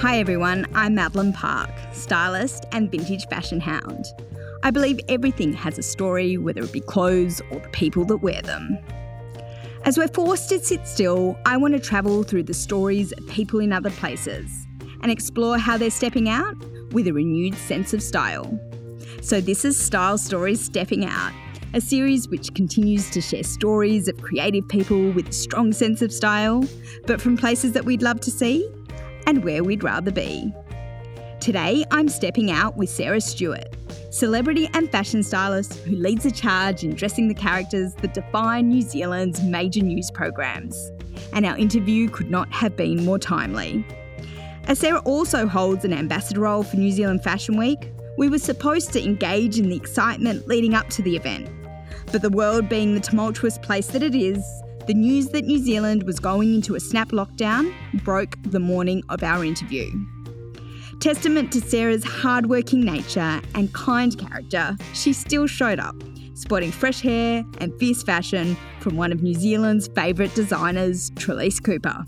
Hi everyone, I'm Madeline Park, stylist and vintage fashion hound. I believe everything has a story, whether it be clothes or the people that wear them. As we're forced to sit still, I want to travel through the stories of people in other places and explore how they're stepping out with a renewed sense of style. So, this is Style Stories Stepping Out, a series which continues to share stories of creative people with a strong sense of style, but from places that we'd love to see and where we'd rather be. Today, I'm stepping out with Sarah Stewart, celebrity and fashion stylist who leads a charge in dressing the characters that define New Zealand's major news programs. And our interview could not have been more timely. As Sarah also holds an ambassador role for New Zealand Fashion Week, we were supposed to engage in the excitement leading up to the event. But the world being the tumultuous place that it is, the news that New Zealand was going into a snap lockdown broke the morning of our interview. Testament to Sarah's hardworking nature and kind character, she still showed up, sporting fresh hair and fierce fashion from one of New Zealand's favourite designers, Trelise Cooper.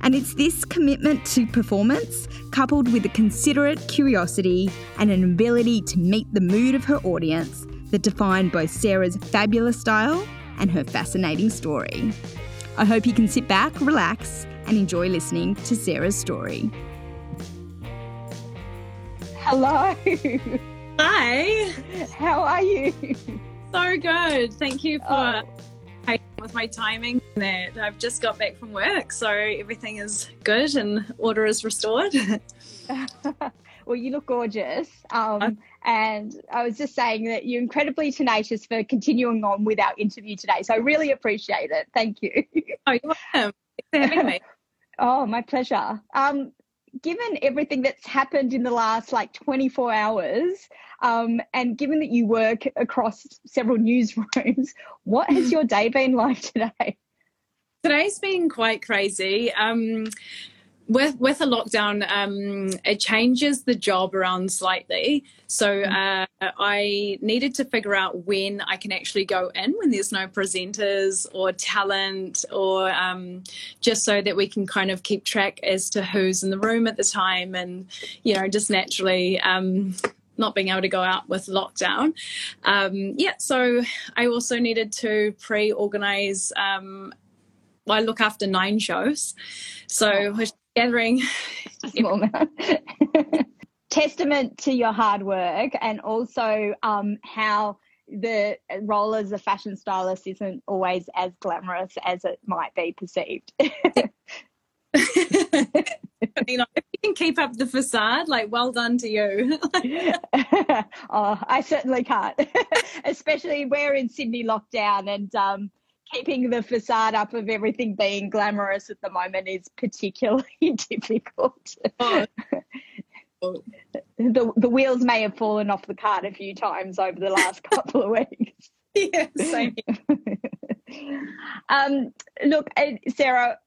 And it's this commitment to performance, coupled with a considerate curiosity and an ability to meet the mood of her audience, that define both Sarah's fabulous style and her fascinating story. I hope you can sit back, relax, and enjoy listening to Sarah's story. Hello. Hi. How are you? So good. Thank you for oh. with my timing. That I've just got back from work, so everything is good and order is restored. well, you look gorgeous. Um, and I was just saying that you're incredibly tenacious for continuing on with our interview today. So I really appreciate it. Thank you. Oh, you're welcome. Thanks for having me. oh, my pleasure. Um, given everything that's happened in the last like 24 hours, um, and given that you work across several newsrooms, what has your day been like today? Today's been quite crazy. Um, with with a lockdown, um, it changes the job around slightly. So mm. uh, I needed to figure out when I can actually go in when there's no presenters or talent, or um, just so that we can kind of keep track as to who's in the room at the time, and you know, just naturally. Um, not being able to go out with lockdown. Um, yeah, so I also needed to pre organize um, I look after nine shows. So oh gathering. Testament to your hard work and also um, how the role as a fashion stylist isn't always as glamorous as it might be perceived. you know, if you can keep up the facade, like well done to you. oh, I certainly can't. Especially we're in Sydney lockdown and um, keeping the facade up of everything being glamorous at the moment is particularly difficult. Oh. the the wheels may have fallen off the cart a few times over the last couple of weeks. Yeah, same. um, look, uh, Sarah,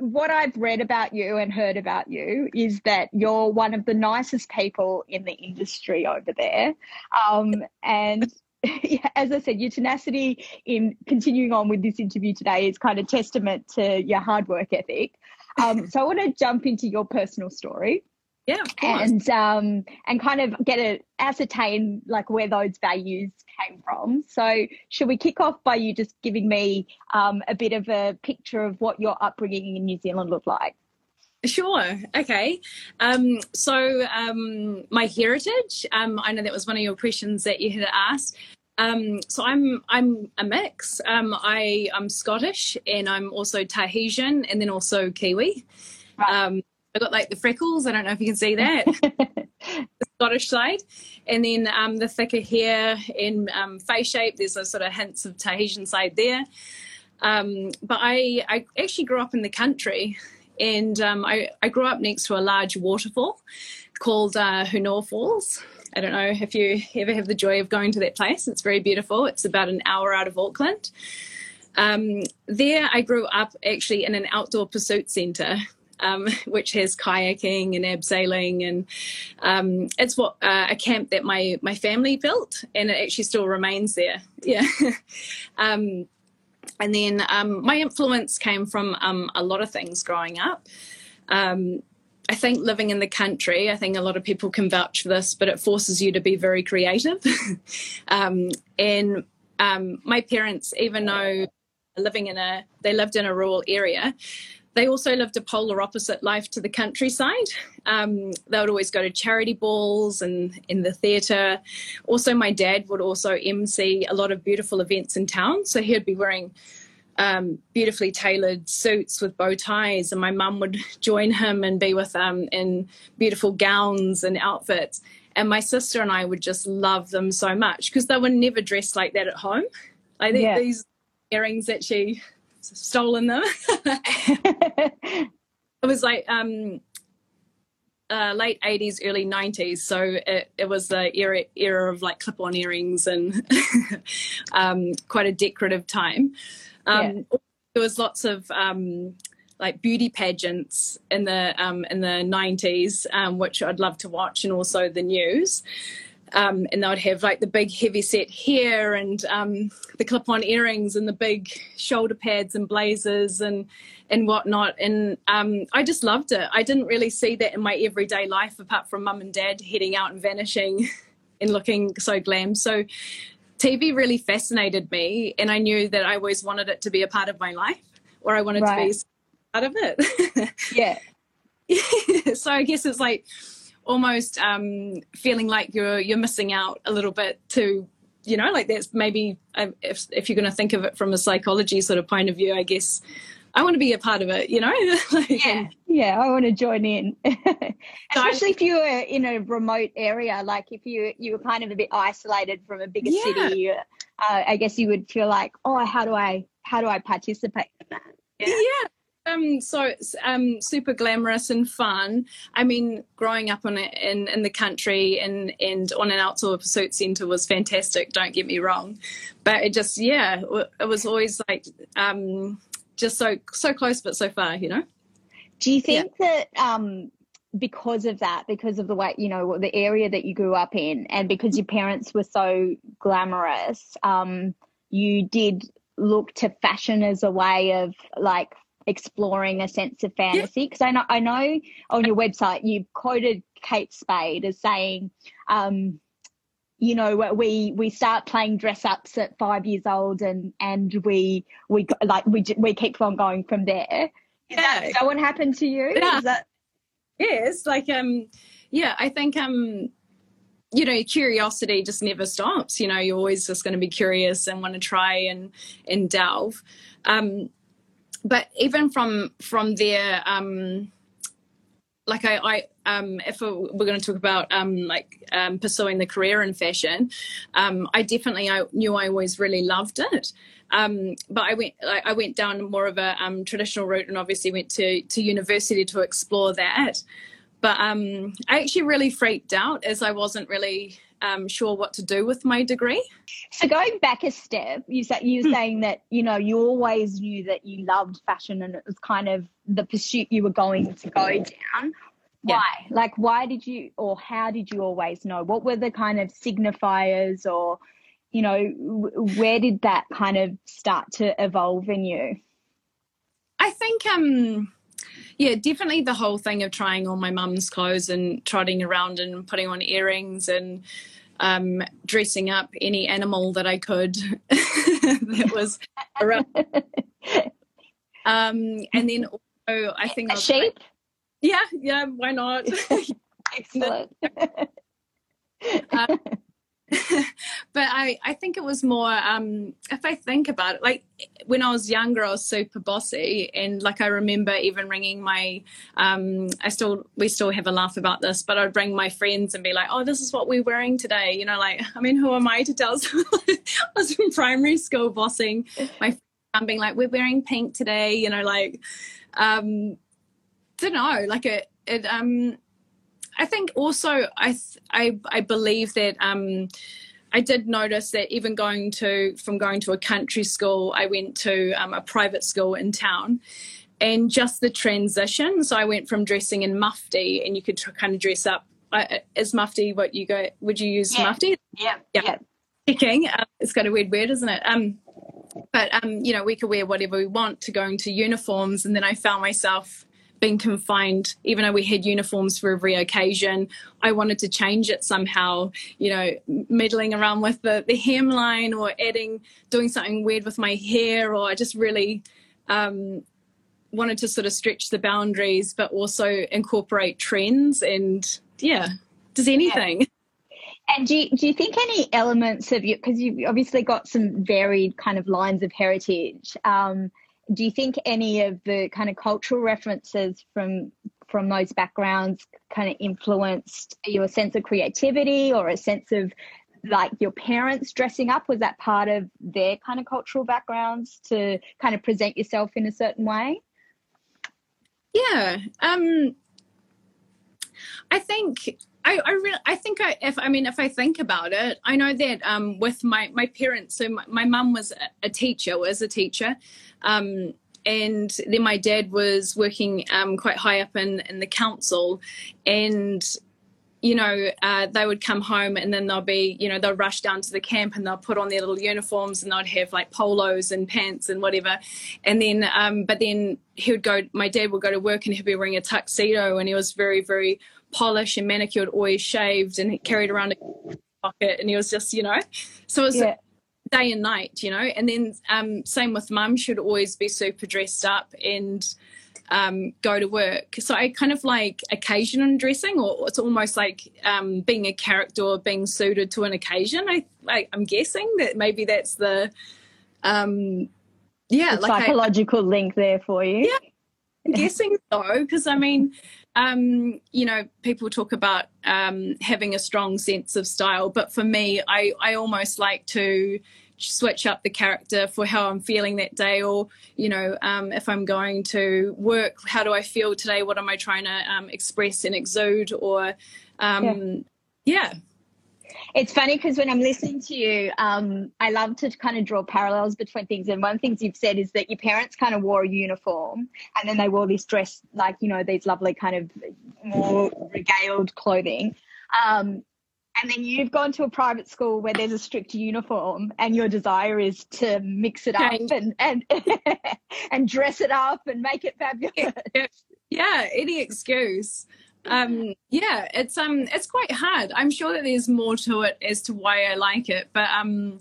what I've read about you and heard about you is that you're one of the nicest people in the industry over there. Um, and as I said, your tenacity in continuing on with this interview today is kind of testament to your hard work ethic. Um, so I want to jump into your personal story. Yeah, and um, and kind of get a ascertain like where those values came from. So should we kick off by you just giving me um, a bit of a picture of what your upbringing in New Zealand looked like? Sure. Okay. Um, so um, my heritage. Um, I know that was one of your questions that you had asked. Um, so I'm I'm a mix. Um, I I'm Scottish and I'm also Tahitian and then also Kiwi. Right. Um, I got like the freckles. I don't know if you can see that. the Scottish side, and then um, the thicker hair and um, face shape. There's a sort of hints of Tahitian side there. Um, but I I actually grew up in the country, and um, I I grew up next to a large waterfall called uh, Hunua Falls I don't know if you ever have the joy of going to that place. It's very beautiful. It's about an hour out of Auckland. Um, there, I grew up actually in an outdoor pursuit centre. Um, which has kayaking and abseiling, and um, it's what uh, a camp that my my family built, and it actually still remains there. Yeah, um, and then um, my influence came from um, a lot of things growing up. Um, I think living in the country, I think a lot of people can vouch for this, but it forces you to be very creative. um, and um, my parents, even though living in a, they lived in a rural area, they also lived a polar opposite life to the countryside. Um, they would always go to charity balls and in the theatre. Also, my dad would also MC a lot of beautiful events in town. So he'd be wearing um, beautifully tailored suits with bow ties, and my mum would join him and be with them in beautiful gowns and outfits. And my sister and I would just love them so much because they were never dressed like that at home. Like yeah. these earrings that she stolen them. it was like um, uh, late 80s, early 90s. So it, it was the era, era of like clip on earrings and um, quite a decorative time. Um, yeah. There was lots of um, like beauty pageants in the um, in the 90s, um, which I'd love to watch, and also the news. Um, and they would have like the big heavy set hair and um, the clip-on earrings and the big shoulder pads and blazers and and whatnot. And um, I just loved it. I didn't really see that in my everyday life, apart from mum and dad heading out and vanishing and looking so glam. So TV really fascinated me, and I knew that I always wanted it to be a part of my life, or I wanted right. to be part of it. yeah. so I guess it's like almost um, feeling like you're you're missing out a little bit to you know like that's maybe um, if if you're going to think of it from a psychology sort of point of view, I guess I want to be a part of it, you know? like, yeah, yeah, I want to join in. Especially if you were in a remote area, like if you you were kind of a bit isolated from a bigger yeah. city, uh, I guess you would feel like, oh, how do I how do I participate in that? Yeah. yeah. Um, so um, super glamorous and fun. I mean, growing up on in, in the country and, and on an outdoor pursuit centre was fantastic. Don't get me wrong, but it just yeah, it was always like um, just so so close but so far. You know. Do you think yeah. that um, because of that, because of the way you know the area that you grew up in, and because your parents were so glamorous, um, you did look to fashion as a way of like exploring a sense of fantasy because I know I know on your website you've quoted Kate Spade as saying um, you know we we start playing dress ups at 5 years old and and we we like we we keep on going from there is yeah. that, is that what happened to you yeah. Is that yes like um yeah I think um you know curiosity just never stops you know you're always just going to be curious and want to try and and delve um but even from from there um like I, I um, if we're going to talk about um, like um, pursuing the career in fashion, um, I definitely I knew I always really loved it. Um, but I went I went down more of a um, traditional route and obviously went to to university to explore that. But I actually really freaked out as I wasn't really um, sure what to do with my degree. So going back a step, you said you were hmm. saying that you know you always knew that you loved fashion and it was kind of the pursuit you were going to go down. Why? Yeah. Like, why did you, or how did you always know? What were the kind of signifiers, or you know, where did that kind of start to evolve in you? I think um yeah, definitely the whole thing of trying on my mum's clothes and trotting around and putting on earrings and um, dressing up any animal that I could that was around. um, and then also, I think a sheep. Like, yeah, yeah, why not? Excellent. um, but I, I think it was more um, if I think about it, like when I was younger, I was super bossy, and like I remember even ringing my, um, I still we still have a laugh about this, but I'd ring my friends and be like, oh, this is what we're wearing today, you know, like I mean, who am I to tell? I was in primary school bossing my, I'm being like, we're wearing pink today, you know, like, um, don't know, like it, it, um I think also I I I believe that um, I did notice that even going to from going to a country school, I went to um, a private school in town, and just the transition. So I went from dressing in mufti, and you could kind of dress up. Uh, is mufti what you go? Would you use yeah. mufti? Yeah, yeah. yeah. Checking. Uh, it's got a weird word, isn't it? Um, but um, you know, we could wear whatever we want to going to uniforms, and then I found myself been confined, even though we had uniforms for every occasion. I wanted to change it somehow, you know, meddling around with the, the hemline or adding, doing something weird with my hair, or I just really um, wanted to sort of stretch the boundaries, but also incorporate trends and, yeah, does anything. Yeah. And do you, do you think any elements of you, because you've obviously got some varied kind of lines of heritage, um, do you think any of the kind of cultural references from from those backgrounds kind of influenced your sense of creativity or a sense of like your parents dressing up? Was that part of their kind of cultural backgrounds to kind of present yourself in a certain way? Yeah um i think I, I really, I think I, if I mean, if I think about it, I know that um, with my my parents. So my mum was a teacher, was a teacher, um, and then my dad was working um, quite high up in in the council, and you know, uh, they would come home and then they'll be, you know, they'll rush down to the camp and they'll put on their little uniforms and they'd have like polos and pants and whatever. And then, um, but then he would go, my dad would go to work and he'd be wearing a tuxedo and he was very, very polished and manicured, always shaved and carried around a pocket and he was just, you know, so it was yeah. day and night, you know. And then um, same with mum, she would always be super dressed up and, um, go to work. So I kind of like occasion and dressing, or it's almost like um, being a character or being suited to an occasion. I, I am guessing that maybe that's the um, yeah the like psychological I, link there for you. Yeah, I'm guessing so because I mean. Um, you know, people talk about um, having a strong sense of style, but for me, I, I almost like to switch up the character for how I'm feeling that day, or you know, um, if I'm going to work, how do I feel today? What am I trying to um, express and exude? Or um, yeah. yeah. It's funny because when I'm listening to you, um, I love to kind of draw parallels between things. And one thing you've said is that your parents kind of wore a uniform and then they wore this dress, like, you know, these lovely kind of more regaled clothing. Um, and then you've gone to a private school where there's a strict uniform and your desire is to mix it up and and, and dress it up and make it fabulous yeah any excuse um yeah it's um it's quite hard. I'm sure that there's more to it as to why i like it but um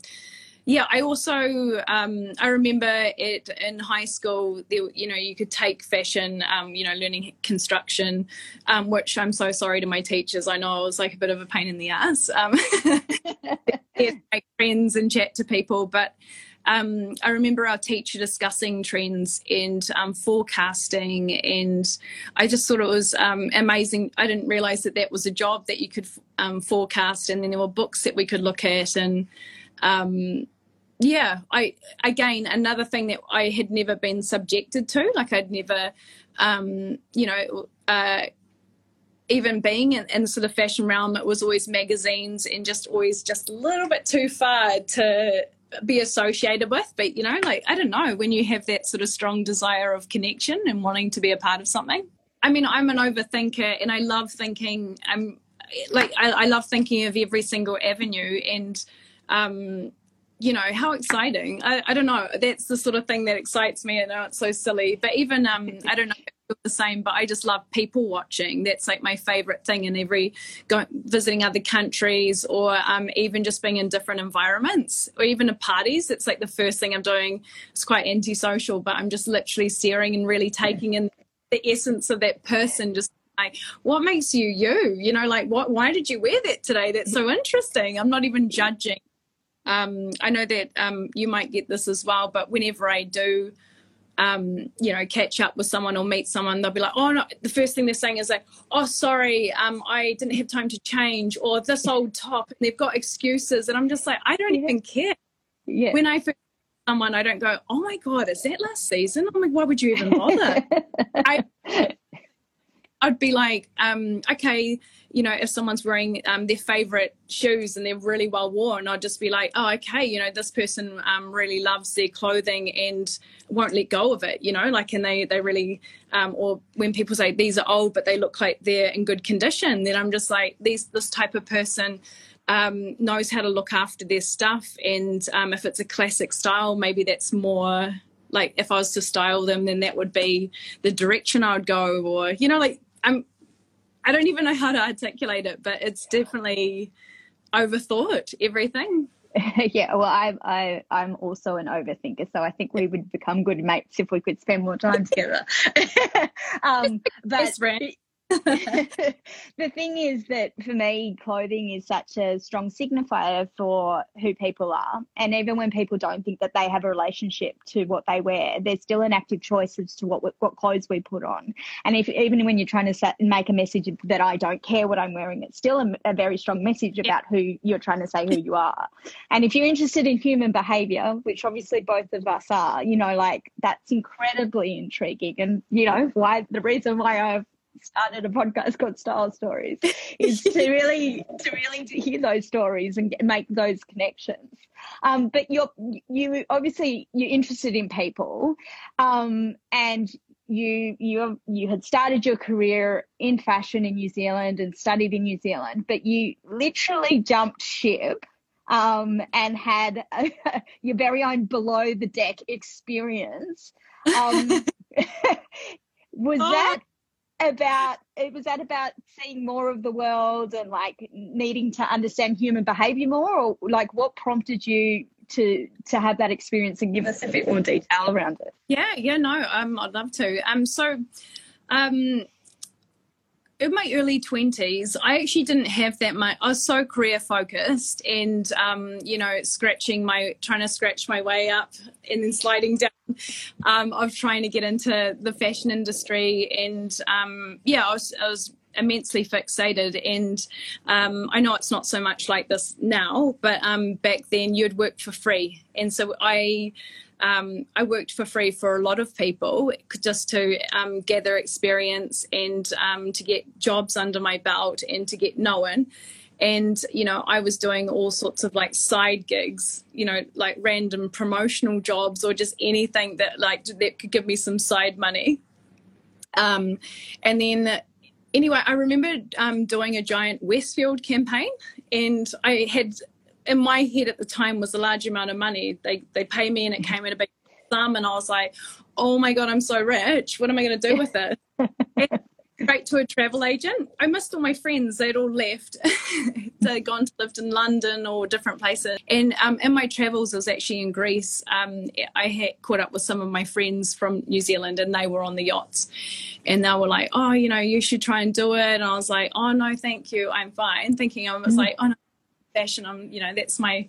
yeah i also um, i remember it in high school there, you know you could take fashion um, you know learning construction um, which i'm so sorry to my teachers. I know i was like a bit of a pain in the ass um, make friends and chat to people but um, I remember our teacher discussing trends and um, forecasting, and I just thought it was um, amazing. I didn't realize that that was a job that you could um, forecast, and then there were books that we could look at, and um, yeah, I again another thing that I had never been subjected to. Like I'd never, um, you know, uh, even being in, in the sort of fashion realm, it was always magazines and just always just a little bit too far to be associated with. But you know, like I don't know, when you have that sort of strong desire of connection and wanting to be a part of something. I mean, I'm an overthinker and I love thinking. I'm like I, I love thinking of every single avenue and um you know how exciting. I, I don't know. That's the sort of thing that excites me. I know it's so silly but even um i don't know the same but i just love people watching. That's like my favorite thing in every going visiting other countries or um, even just being in different environments or even at parties. It's like the first thing i'm doing. It's quite antisocial but i'm just literally staring and really taking in the essence of that person just like what makes you you? You know like what why did you wear that today? That's so interesting. I'm not even judging um, I know that um, you might get this as well, but whenever I do, um, you know, catch up with someone or meet someone, they'll be like, "Oh no!" The first thing they're saying is like, "Oh, sorry, um, I didn't have time to change," or "This old top." And they've got excuses, and I'm just like, I don't yeah. even care. Yeah. When I first someone, I don't go, "Oh my god, is that last season?" I'm like, "Why would you even bother?" I, I'd be like, um, "Okay." you know, if someone's wearing um, their favorite shoes and they're really well worn, I'd just be like, oh, okay, you know, this person um, really loves their clothing and won't let go of it, you know, like, and they, they really, um, or when people say these are old, but they look like they're in good condition, then I'm just like, these, this type of person um, knows how to look after their stuff. And um, if it's a classic style, maybe that's more like if I was to style them, then that would be the direction I would go, or you know, like I'm I don't even know how to articulate it, but it's definitely overthought everything. yeah, well, I, I, I'm also an overthinker, so I think we would become good mates if we could spend more time together. um, but the thing is that for me, clothing is such a strong signifier for who people are. And even when people don't think that they have a relationship to what they wear, there's still an active choice as to what what clothes we put on. And if even when you're trying to set, make a message that I don't care what I'm wearing, it's still a, a very strong message about who you're trying to say who you are. And if you're interested in human behavior, which obviously both of us are, you know, like that's incredibly intriguing. And you know why the reason why I've started a podcast called Style Stories is to really to really to hear those stories and get, make those connections. Um, but you're you obviously you're interested in people, um, and you you you had started your career in fashion in New Zealand and studied in New Zealand, but you literally jumped ship um, and had a, your very own below the deck experience. Um, was oh. that about it was that about seeing more of the world and like needing to understand human behavior more? Or like what prompted you to to have that experience and give us a bit more detail around it? Yeah yeah no um i'd love to. Um so um in my early 20s i actually didn't have that much i was so career focused and um, you know scratching my trying to scratch my way up and then sliding down um, of trying to get into the fashion industry and um, yeah I was, I was immensely fixated and um, i know it's not so much like this now but um, back then you'd work for free. And so i um, I worked for free for a lot of people just to um, gather experience and um, to get jobs under my belt and to get known. And, you know, I was doing all sorts of like side gigs, you know, like random promotional jobs or just anything that like that could give me some side money. Um, and then anyway, I remember um, doing a giant Westfield campaign, and I had in my head at the time was a large amount of money. They they pay me and it came in a big sum, and I was like, oh my god, I'm so rich. What am I going to do with it? straight to a travel agent. I missed all my friends; they'd all left. they'd gone to live in London or different places. And um, in my travels, I was actually in Greece. Um, I had caught up with some of my friends from New Zealand, and they were on the yachts. And they were like, "Oh, you know, you should try and do it." And I was like, "Oh no, thank you, I'm fine." Thinking I was mm. like, "Oh no, fashion. I'm, you know, that's my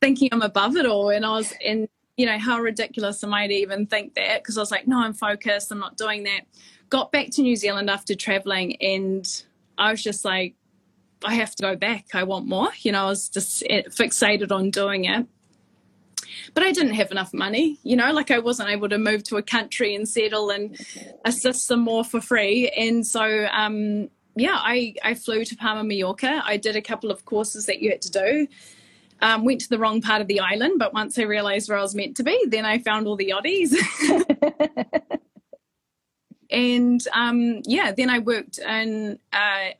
thinking I'm above it all. And I was, and, you know, how ridiculous am I to even think that? Because I was like, no, I'm focused. I'm not doing that. Got back to New Zealand after traveling and I was just like, I have to go back. I want more. You know, I was just fixated on doing it. But I didn't have enough money, you know, like I wasn't able to move to a country and settle and assist them more for free. And so, um, yeah, I, I flew to Palma, Mallorca. I did a couple of courses that you had to do. Um, went to the wrong part of the island, but once I realized where I was meant to be, then I found all the oddies. and um, yeah, then I worked and uh,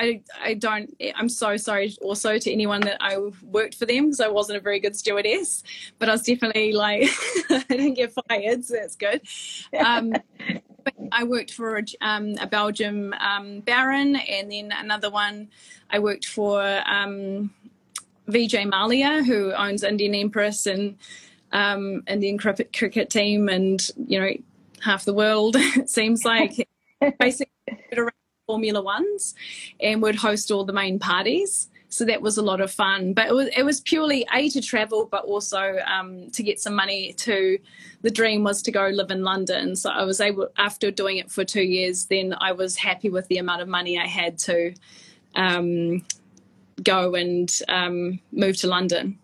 I, I don't, I'm so sorry also to anyone that I worked for them because I wasn't a very good stewardess, but I was definitely like, I didn't get fired, so that's good. Um, I worked for a, um, a Belgium um, Baron, and then another one I worked for um, Vijay Mallya, who owns Indian Empress and um, Indian cricket, cricket team, and you know half the world. it seems like basically around Formula Ones, and would host all the main parties so that was a lot of fun. But it was it was purely a to travel, but also um, to get some money. To the dream was to go live in London. So I was able after doing it for two years. Then I was happy with the amount of money I had to um, go and um, move to London.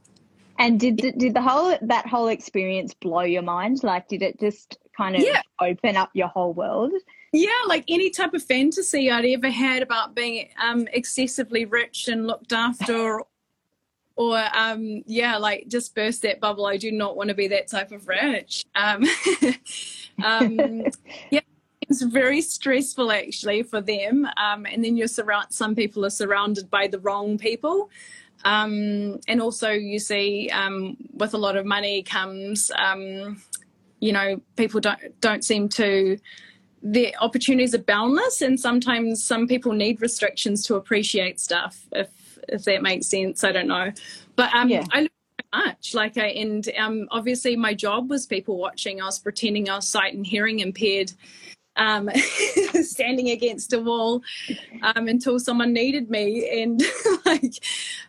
And did did the whole that whole experience blow your mind? Like, did it just kind of yeah. open up your whole world? Yeah, like any type of fantasy I'd ever had about being um, excessively rich and looked after, or um, yeah, like just burst that bubble. I do not want to be that type of rich. Um, um, yeah, it's very stressful actually for them. Um, and then you're surround. Some people are surrounded by the wrong people. Um, and also, you see, um, with a lot of money comes um, you know people don't don't seem to the opportunities are boundless and sometimes some people need restrictions to appreciate stuff if if that makes sense i don't know but um yeah. i much like i and um obviously my job was people watching i was pretending i was sight and hearing impaired um, standing against a wall um, until someone needed me. And like,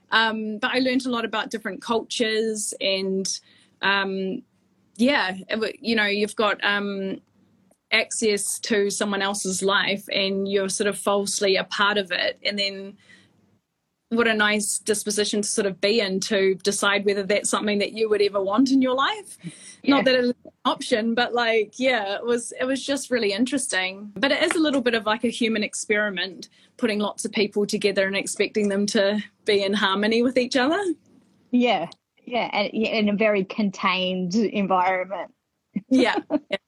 um, but I learned a lot about different cultures and, um, yeah, you know, you've got um, access to someone else's life and you're sort of falsely a part of it. And then what a nice disposition to sort of be in to decide whether that's something that you would ever want in your life. Yeah. Not that it's an option, but like, yeah, it was it was just really interesting. But it is a little bit of like a human experiment, putting lots of people together and expecting them to be in harmony with each other. Yeah, yeah, and in a very contained environment. yeah. yeah.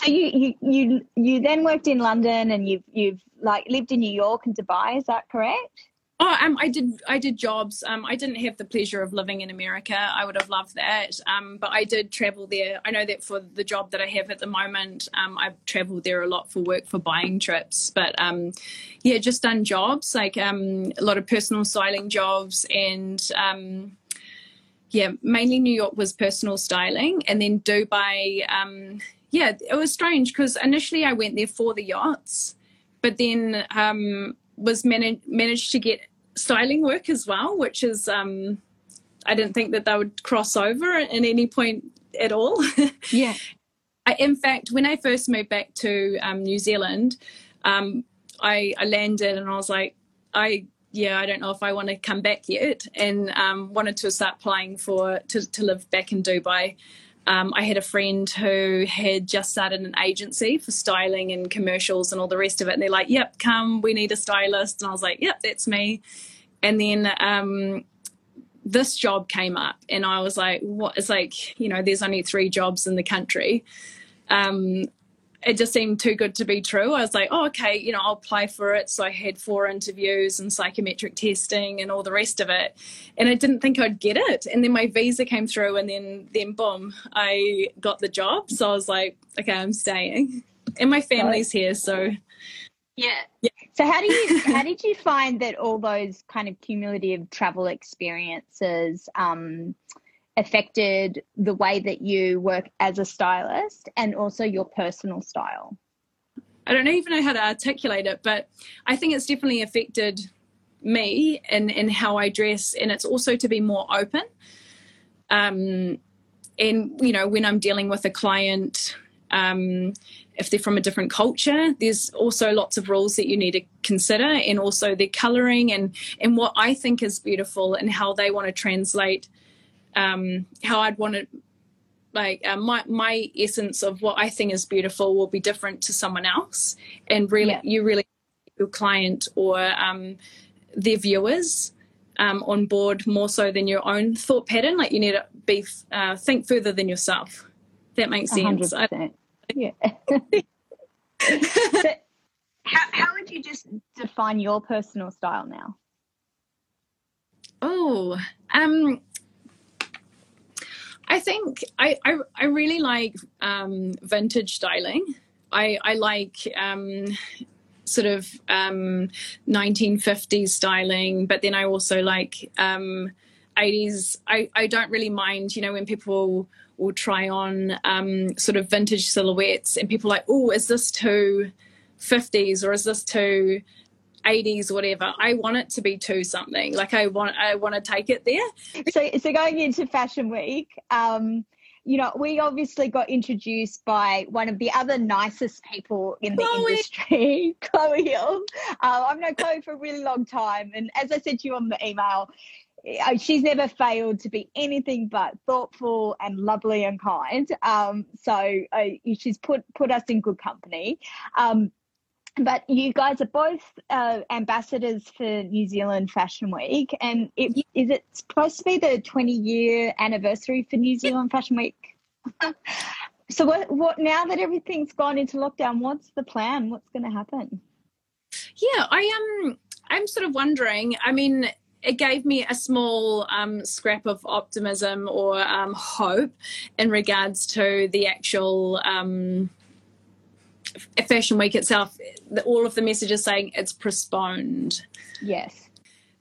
So you, you you you then worked in London and you've you've like lived in New York and Dubai. Is that correct? Oh, um, I did. I did jobs. Um, I didn't have the pleasure of living in America. I would have loved that. Um, but I did travel there. I know that for the job that I have at the moment, um, I've traveled there a lot for work for buying trips. But um, yeah, just done jobs like um, a lot of personal styling jobs, and yeah, mainly New York was personal styling, and then Dubai. Um, yeah, it was strange because initially I went there for the yachts, but then um, was managed managed to get styling work as well, which is um, I didn't think that they would cross over at any point at all. Yeah. I, in fact, when I first moved back to um, New Zealand, um, I, I, landed and I was like, I yeah, I don't know if I want to come back yet, and um, wanted to start applying for to, to live back in Dubai. Um, I had a friend who had just started an agency for styling and commercials and all the rest of it. And they're like, yep, come, we need a stylist. And I was like, yep, that's me. And then um, this job came up, and I was like, what? It's like, you know, there's only three jobs in the country. Um, it just seemed too good to be true. I was like, oh, okay, you know, I'll apply for it. So I had four interviews and psychometric testing and all the rest of it. And I didn't think I'd get it. And then my visa came through and then then boom, I got the job. So I was like, okay, I'm staying. And my family's here, so yeah. yeah. So how do you how did you find that all those kind of cumulative travel experiences um affected the way that you work as a stylist and also your personal style? I don't even know how to articulate it, but I think it's definitely affected me and in how I dress, and it's also to be more open. Um, and you know, when I'm dealing with a client, um, if they're from a different culture, there's also lots of rules that you need to consider, and also their coloring and and what I think is beautiful and how they want to translate um, how I'd want to like uh, my my essence of what I think is beautiful will be different to someone else, and really yeah. you really your client or um, their viewers um, on board more so than your own thought pattern. Like you need to be uh, think further than yourself. that makes sense. I, yeah. so how how would you just define your personal style now? Oh, um, I think I, I, I really like um, vintage styling. I, I like um, sort of um, 1950s styling, but then I also like 80s. Um, I, I don't really mind, you know, when people will try on um, sort of vintage silhouettes and people like, oh, is this too 50s or is this too 80s whatever i want it to be to something. Like i want i want to take it there. So so going into fashion week um you know we obviously got introduced by one of the other nicest people in the chloe. industry chloe hill. Uh, i've known chloe for a really long time and as i said to you on the email uh, she's never failed to be anything but thoughtful and lovely and kind. Um, so uh, she's put put us in good company. Um, but you guys are both uh, ambassadors for New Zealand Fashion Week, and it, is it supposed to be the 20 year anniversary for New Zealand Fashion Week? so, what, what now that everything's gone into lockdown, what's the plan? What's going to happen? Yeah, I am. Um, I'm sort of wondering. I mean, it gave me a small um, scrap of optimism or um, hope in regards to the actual um, fashion week itself. All of the messages saying it's postponed. Yes.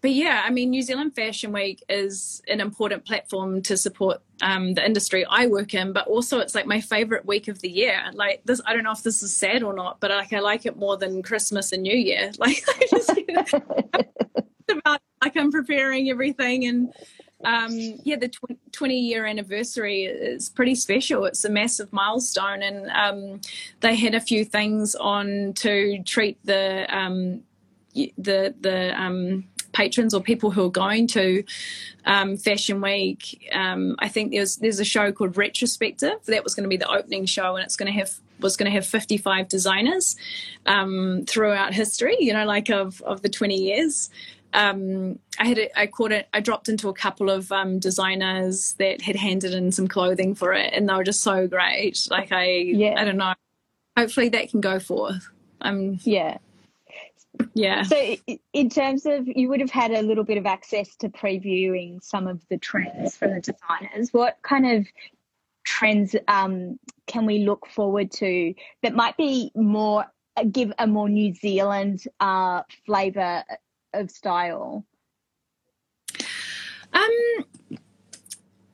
But yeah, I mean, New Zealand Fashion Week is an important platform to support um, the industry I work in, but also it's like my favorite week of the year. Like this, I don't know if this is sad or not, but like I like it more than Christmas and New Year. Like I just about like I'm preparing everything and um, yeah, the tw- 20 year anniversary is pretty special. It's a massive milestone, and um, they had a few things on to treat the um, the the um, patrons or people who are going to um, Fashion Week. Um, I think there's there's a show called Retrospective that was going to be the opening show, and it's going to have was going to have 55 designers um, throughout history. You know, like of of the 20 years. Um, I had a, I caught it. I dropped into a couple of um, designers that had handed in some clothing for it, and they were just so great. Like I, yeah. I don't know. Hopefully that can go forth. Um, yeah, yeah. So, in terms of, you would have had a little bit of access to previewing some of the trends from the designers. What kind of trends um, can we look forward to that might be more, give a more New Zealand uh, flavour of style? Um,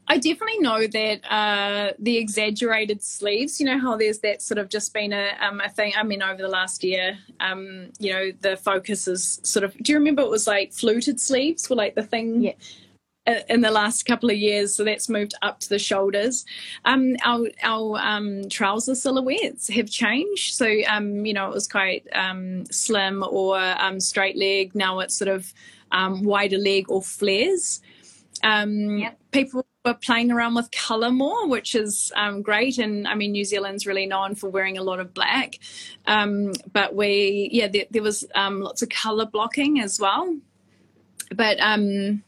I definitely know that uh, the exaggerated sleeves, you know, how there's that sort of just been a, um, a thing. I mean, over the last year, um, you know, the focus is sort of. Do you remember it was like fluted sleeves were like the thing? Yeah. In the last couple of years, so that's moved up to the shoulders. Um, our our um, trouser silhouettes have changed. So um, you know, it was quite um, slim or um, straight leg. Now it's sort of um, wider leg or flares. Um, yep. People we're playing around with color more, which is um, great. And I mean, New Zealand's really known for wearing a lot of black. Um, but we, yeah, there, there was um, lots of color blocking as well. But um,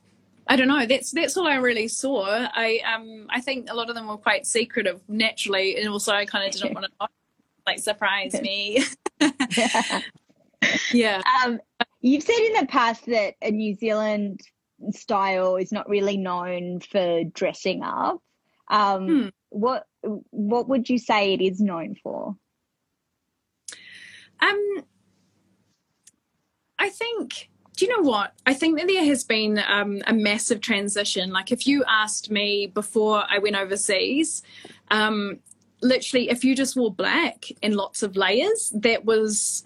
I don't know. That's that's all I really saw. I um, I think a lot of them were quite secretive naturally, and also I kind of didn't want to like surprise me. yeah. yeah. Um, you've said in the past that a New Zealand style is not really known for dressing up. Um, hmm. What what would you say it is known for? Um, I think. Do you know what? I think that there has been um, a massive transition. Like, if you asked me before I went overseas, um, literally, if you just wore black and lots of layers, that was,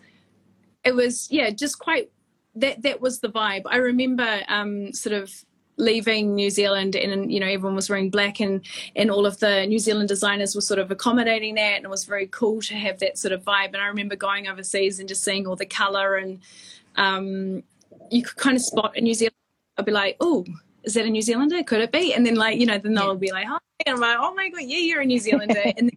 it was, yeah, just quite that that was the vibe. I remember um, sort of leaving New Zealand and you know everyone was wearing black and and all of the New Zealand designers were sort of accommodating that and it was very cool to have that sort of vibe and I remember going overseas and just seeing all the color and um, you could kind of spot a New Zealand I'd be like oh is that a New Zealander could it be and then like you know then they'll yeah. be like hi and I'm like oh my god yeah you're a New Zealander and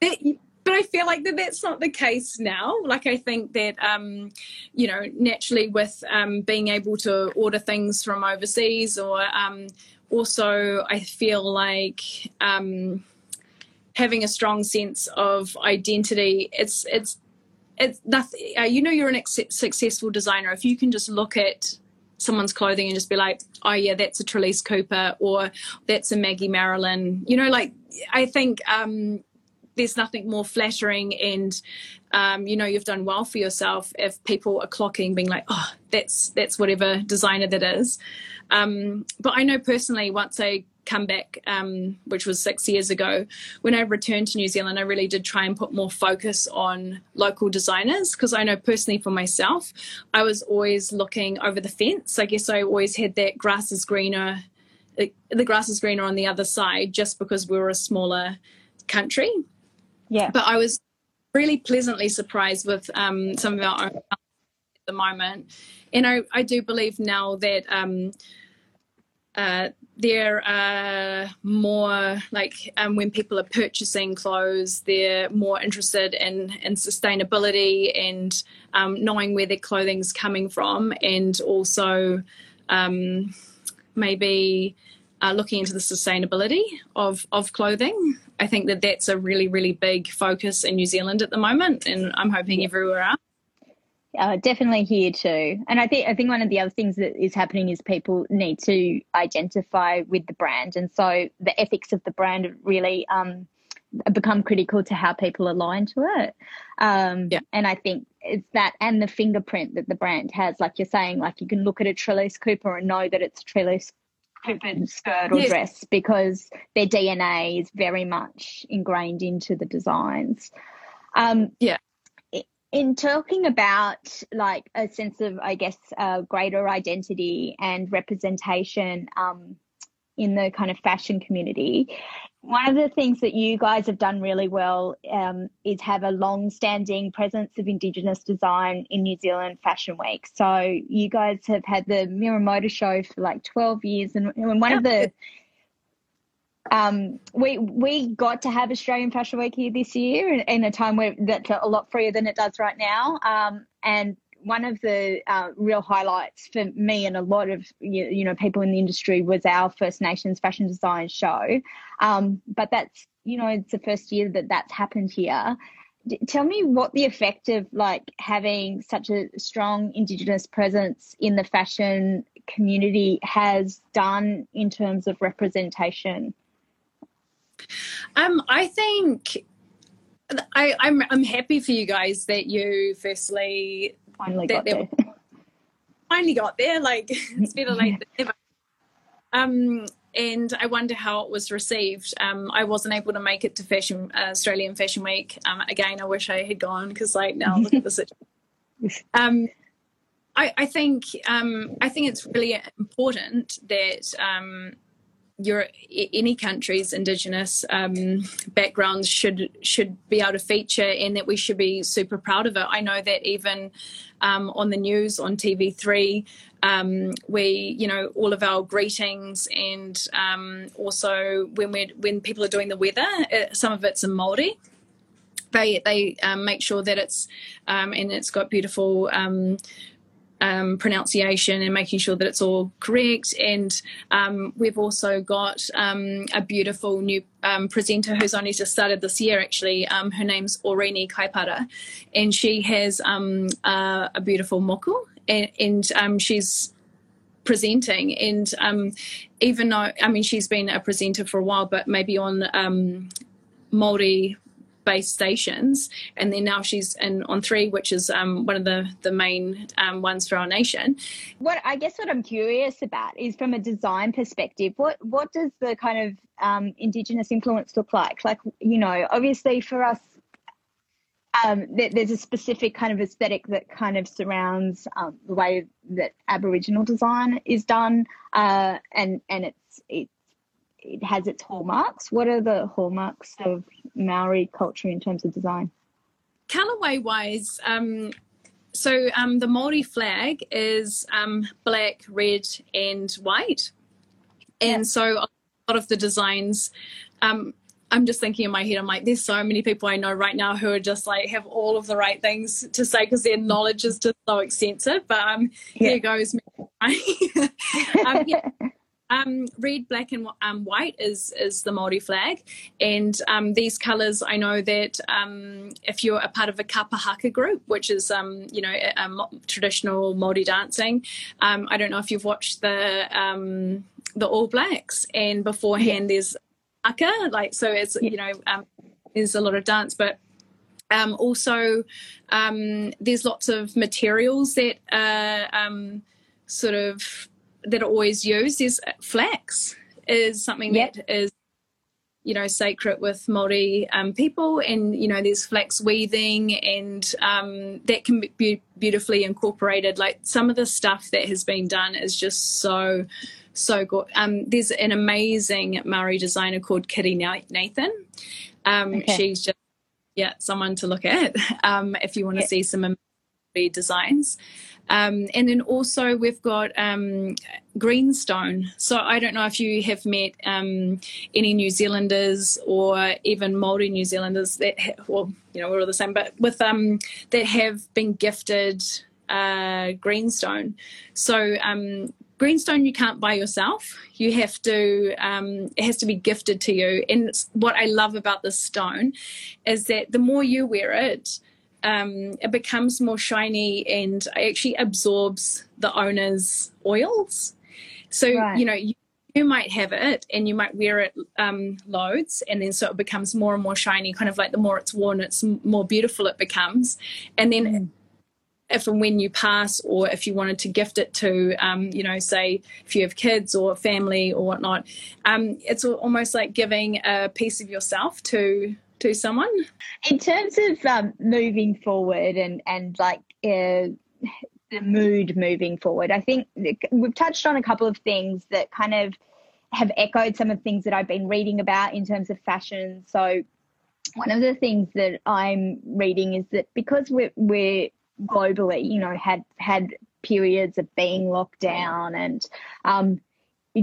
that, but I feel like that that's not the case now. Like I think that um, you know naturally with um, being able to order things from overseas, or um, also I feel like um, having a strong sense of identity. It's it's it's nothing. Uh, you know, you're an successful designer if you can just look at someone's clothing and just be like, oh yeah, that's a Trelise Cooper or that's a Maggie Marilyn. You know, like I think um, there's nothing more flattering and um, you know you've done well for yourself if people are clocking being like oh that's that's whatever designer that is um, but i know personally once i come back um, which was six years ago when i returned to new zealand i really did try and put more focus on local designers because i know personally for myself i was always looking over the fence i guess i always had that grass is greener the grass is greener on the other side just because we were a smaller country yeah. But I was really pleasantly surprised with um, some of our own at the moment. And I, I do believe now that um, uh, there are more like um, when people are purchasing clothes, they're more interested in, in sustainability and um, knowing where their clothing's coming from, and also um, maybe uh, looking into the sustainability of, of clothing. I think that that's a really, really big focus in New Zealand at the moment, and I'm hoping everywhere else. Uh, definitely here too, and I think I think one of the other things that is happening is people need to identify with the brand, and so the ethics of the brand really um, become critical to how people align to it. Um, yeah. And I think it's that and the fingerprint that the brand has, like you're saying, like you can look at a Trelise Cooper and know that it's Trelise Cooper skirt or yes. dress because their DNA is very much ingrained into the designs. Um, yeah in talking about like a sense of i guess uh, greater identity and representation um, in the kind of fashion community one of the things that you guys have done really well um, is have a long-standing presence of indigenous design in new zealand fashion week. So you guys have had the Miromoda show for like 12 years and, and one of the um, we we got to have Australian Fashion Week here this year in, in a time where that's a lot freer than it does right now. Um, and one of the uh, real highlights for me and a lot of you, you, know people in the industry was our First Nations fashion design show. Um, but that's you know it's the first year that that's happened here. Tell me what the effect of like having such a strong Indigenous presence in the fashion community has done in terms of representation. Um, I think I, I'm I'm happy for you guys that you firstly finally got there. finally got there. Like it's better late than never. Um, and I wonder how it was received. Um, I wasn't able to make it to Fashion uh, Australian Fashion Week. Um, again, I wish I had gone because, like, now look at the situation. Um, I, I think um, I think it's really important that um, your any country's indigenous um, backgrounds should should be able to feature and that we should be super proud of it. I know that even um, on the news on TV3, um, we you know all of our greetings and um, also when we when people are doing the weather, it, uh, some of it's in Maori. They they um, make sure that it's um, and it's got beautiful um, pronunciation and making sure that it's all correct. And um, we've also got um, a beautiful new um, presenter who's only just started this year, actually. Um, her name's Oriini Kaipara, and she has um, uh, a beautiful moko, and, and she's presenting and um, even though i mean she's been a presenter for a while but maybe on um, Maori base stations, and then now she's in on three, which is um, one of the the main um, ones for our nation. What I guess what I'm curious about is from a design perspective, what what does the kind of um, Indigenous influence look like? Like you know, obviously for us. Um, there's a specific kind of aesthetic that kind of surrounds um, the way that Aboriginal design is done, uh, and and it's it's it has its hallmarks. What are the hallmarks of Maori culture in terms of design? Colorway wise, um, so um, the Maori flag is um, black, red, and white, and yeah. so a lot of the designs. Um, I'm just thinking in my head, I'm like, there's so many people I know right now who are just like have all of the right things to say because their knowledge is just so extensive. But um, yeah. here goes. um, yeah. Um, red, black, and um, white is is the Maori flag, and um, these colours. I know that um, if you're a part of a kapa haka group, which is um, you know a, a traditional Maori dancing, um, I don't know if you've watched the the All Blacks, and beforehand yeah. there's haka, like so it's yeah. you know there's a lot of dance, but um, also, um, there's lots of materials that are um, sort of that are always used is flax is something yep. that is you know sacred with Maori um, people, and you know there's flax weaving, and um, that can be beautifully incorporated. Like some of the stuff that has been done is just so so good. Um, there's an amazing Maori designer called Kiri Nathan. Um, okay. She's just yeah someone to look at um, if you want to see some designs. Um, and then also we've got um, Greenstone. So I don't know if you have met um, any New Zealanders or even Maori New Zealanders that, ha- well, you know, we're all the same, but with um, that have been gifted uh, Greenstone. So um, greenstone you can't buy yourself you have to um, it has to be gifted to you and what i love about this stone is that the more you wear it um, it becomes more shiny and actually absorbs the owner's oils. So right. you know you, you, might have it and you might wear it um, loads, and then so it becomes more and more shiny. Kind of like the more it's worn, it's more beautiful it becomes, and then. Mm if and when you pass, or if you wanted to gift it to, um, you know, say if you have kids or family or whatnot, um, it's almost like giving a piece of yourself to to someone. In terms of um, moving forward and and like uh, the mood moving forward, I think we've touched on a couple of things that kind of have echoed some of the things that I've been reading about in terms of fashion. So one of the things that I'm reading is that because we're we're globally, you know, had had periods of being locked down and um,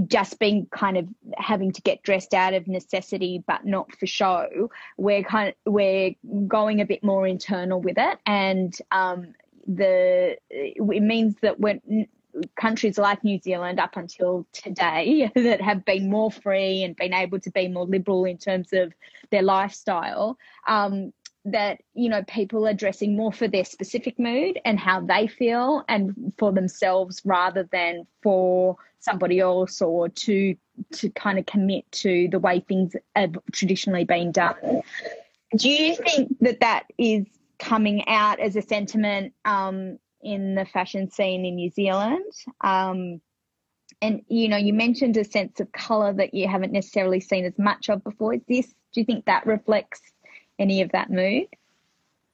just being kind of having to get dressed out of necessity, but not for show. We're kind of we're going a bit more internal with it, and um, the it means that when countries like New Zealand up until today that have been more free and been able to be more liberal in terms of their lifestyle, um, that you know people are dressing more for their specific mood and how they feel and for themselves rather than for somebody else or to to kind of commit to the way things have traditionally been done. Do you think that that is coming out as a sentiment um, in the fashion scene in new zealand? Um, and you know you mentioned a sense of color that you haven't necessarily seen as much of before. Is this do you think that reflects any of that mood?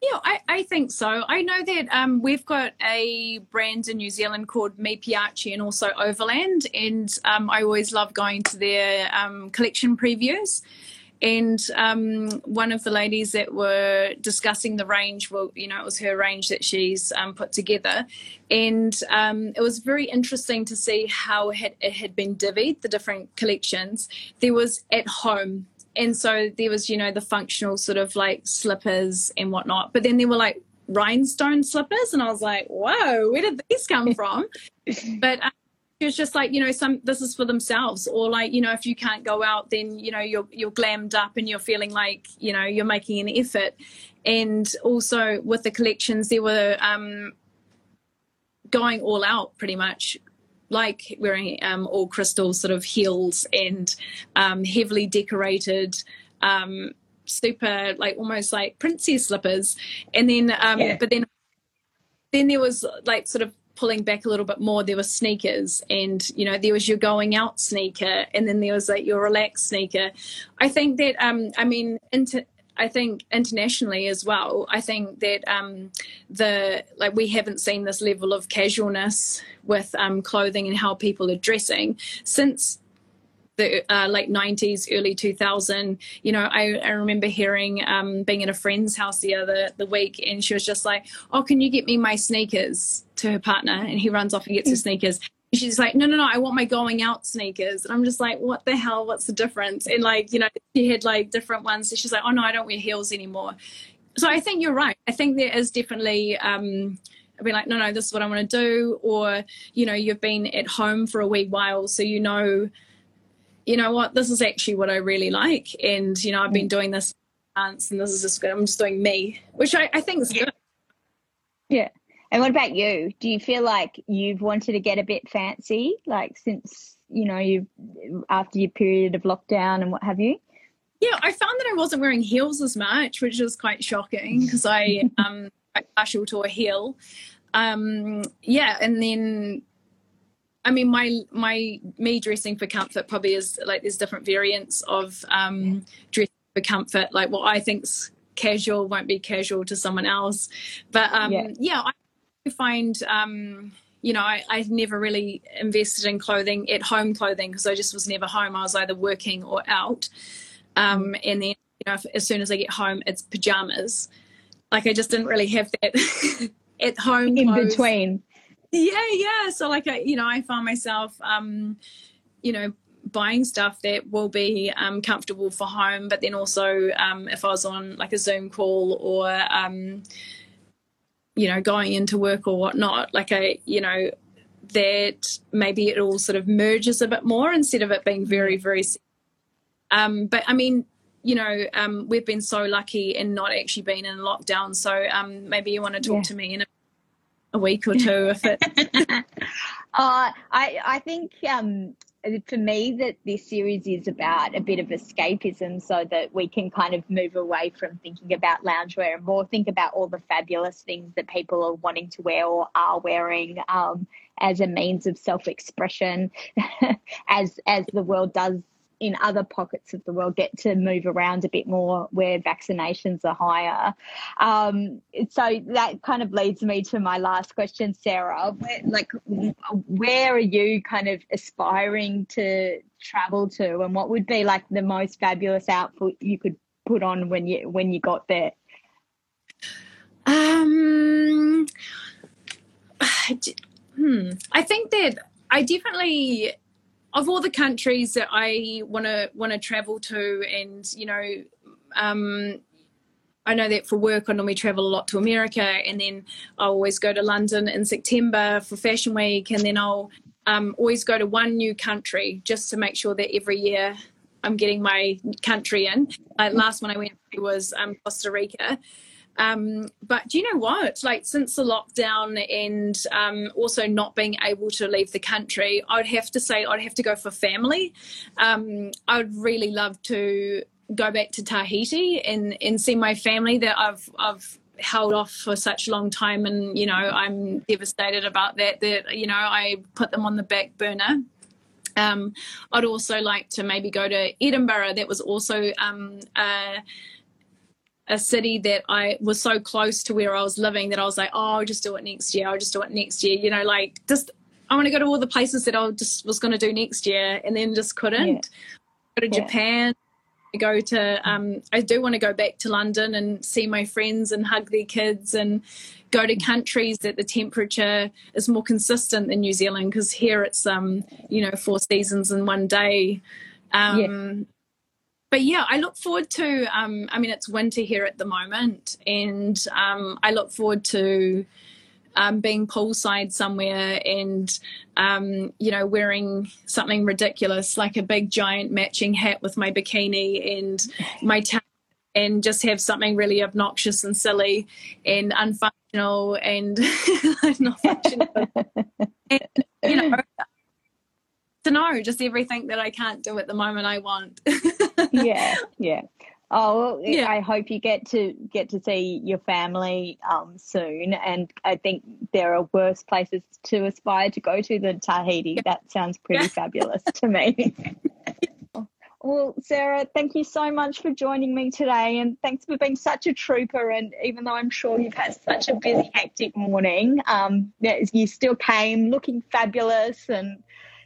Yeah, I, I think so. I know that um, we've got a brand in New Zealand called Mi Piace and also Overland, and um, I always love going to their um, collection previews. And um, one of the ladies that were discussing the range, well, you know, it was her range that she's um, put together. And um, it was very interesting to see how it had been divvied, the different collections. There was at home and so there was you know the functional sort of like slippers and whatnot but then there were like rhinestone slippers and i was like whoa where did these come from? But um, it was just like you know some this is for themselves or like you know if you can't go out then you know you're you're glammed up and you're feeling like you know you're making an effort. And also with the collections there were um going all out pretty much like wearing um, all crystal sort of heels and um, heavily decorated um, super like almost like princess slippers and then um, yeah. but then then there was like sort of pulling back a little bit more there were sneakers and you know there was your going out sneaker and then there was like your relaxed sneaker i think that um i mean into I think internationally as well, I think that um, the like we haven't seen this level of casualness with um, clothing and how people are dressing since the uh, late 90s early 2000 you know i, I remember hearing um, being in a friend's house the other the week and she was just like oh can you get me my sneakers? to her partner and he runs off and gets her sneakers she's like, no, no, no, I want my going out sneakers. And I'm just like, what the hell? What's the difference? And like, you know, she had like different ones. So she's like, oh no, I don't wear heels anymore. So I think you're right. I think there is definitely, um, I'd be like, no, no, this is what I want to do. Or, you know, you've been at home for a wee while. So you know, you know what, this is actually what I really like. And, you know, I've been mm. doing this dance and this is just good. I'm just doing me, which I, I think is good. Yeah. And what about you? Do you feel like you've wanted to get a bit fancy, like since you know you after your period of lockdown and what have you? Yeah, I found that I wasn't wearing heels as much, which was quite shocking because I um I partial to a heel. Um, yeah, and then I mean, my my me dressing for comfort probably is like there's different variants of um, dressing for comfort. Like what I think's casual won't be casual to someone else. But um, yeah. yeah, I find um, you know, I, I never really invested in clothing at home clothing because I just was never home. I was either working or out. Um, and then, you know, if, as soon as I get home, it's pajamas. Like I just didn't really have that at home. In clothes. between. Yeah, yeah. So like I, you know, I found myself, um, you know, buying stuff that will be um, comfortable for home, but then also um, if I was on like a Zoom call or um, you know, going into work or whatnot, like a, you know, that maybe it all sort of merges a bit more instead of it being very, very. Um, but I mean, you know, um, we've been so lucky and not actually been in lockdown. So um, maybe you want to talk yeah. to me in a, a, week or two if it. uh, I I think um, for me that this series is about a bit of escapism so that we can kind of move away from thinking about loungewear and more think about all the fabulous things that people are wanting to wear or are wearing um, as a means of self-expression as as the world does in other pockets of the world get to move around a bit more where vaccinations are higher. Um, so that kind of leads me to my last question, Sarah. Where, like, where are you kind of aspiring to travel to, and what would be like the most fabulous outfit you could put on when you when you got there? Um, hmm. I think that I definitely of all the countries that I want to want to travel to, and you know, um, I know that for work I normally travel a lot to America, and then I always go to London in September for Fashion Week, and then I'll um, always go to one new country just to make sure that every year I'm getting my country in. Uh, last one I went to was um, Costa Rica. Um, but do you know what? Like since the lockdown and um, also not being able to leave the country, I'd have to say I'd have to go for family. Um, I'd really love to go back to Tahiti and, and see my family that I've I've held off for such a long time and you know I'm devastated about that that you know I put them on the back burner um, I'd also like to maybe go to Edinburgh that was also um, uh, a city that I was so close to where I was living that I was like, oh, I'll just do it next year. I'll just do it next year. You know, like just I want to go to all the places that I just was going to do next year and then just couldn't. Yeah. Go to yeah. Japan. Go to. Um, I do want to go back to London and see my friends and hug their kids and go to countries that the temperature is more consistent than New Zealand because here it's um you know four seasons in one day. Um, yeah but yeah, I look forward to. Um, I mean, it's winter here at the moment, and um, I look forward to um, being poolside somewhere and um, you know wearing something ridiculous like a big giant matching hat with my bikini and my t- and just have something really obnoxious and silly and unfunctional and not functional. and, you know to know just everything that I can't do at the moment I want. yeah, yeah. Oh, well, yeah. I hope you get to get to see your family um, soon. And I think there are worse places to aspire to go to than Tahiti. Yeah. That sounds pretty yeah. fabulous to me. Well, Sarah, thank you so much for joining me today, and thanks for being such a trooper. And even though I'm sure you've had such a busy, hectic morning, um, you still came looking fabulous and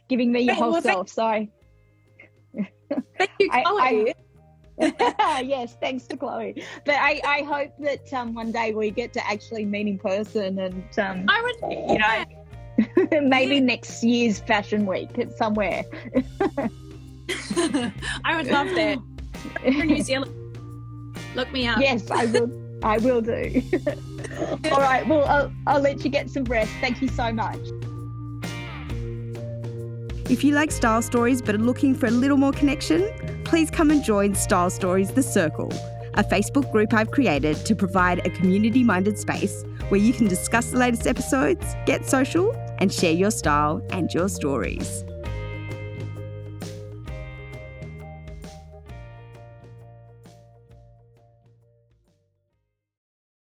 giving me your whole well, self. Sorry. Thank you, Chloe. I, I, yes, thanks to Chloe. But I, I hope that um, one day we get to actually meet in person and um, I would, you know, maybe yeah. next year's fashion week at somewhere. I would love that. For New Zealand, look me up. Yes, I will. I will do. All right. Well, I'll, I'll let you get some rest. Thank you so much. If you like style stories but are looking for a little more connection, please come and join Style Stories The Circle, a Facebook group I've created to provide a community minded space where you can discuss the latest episodes, get social, and share your style and your stories.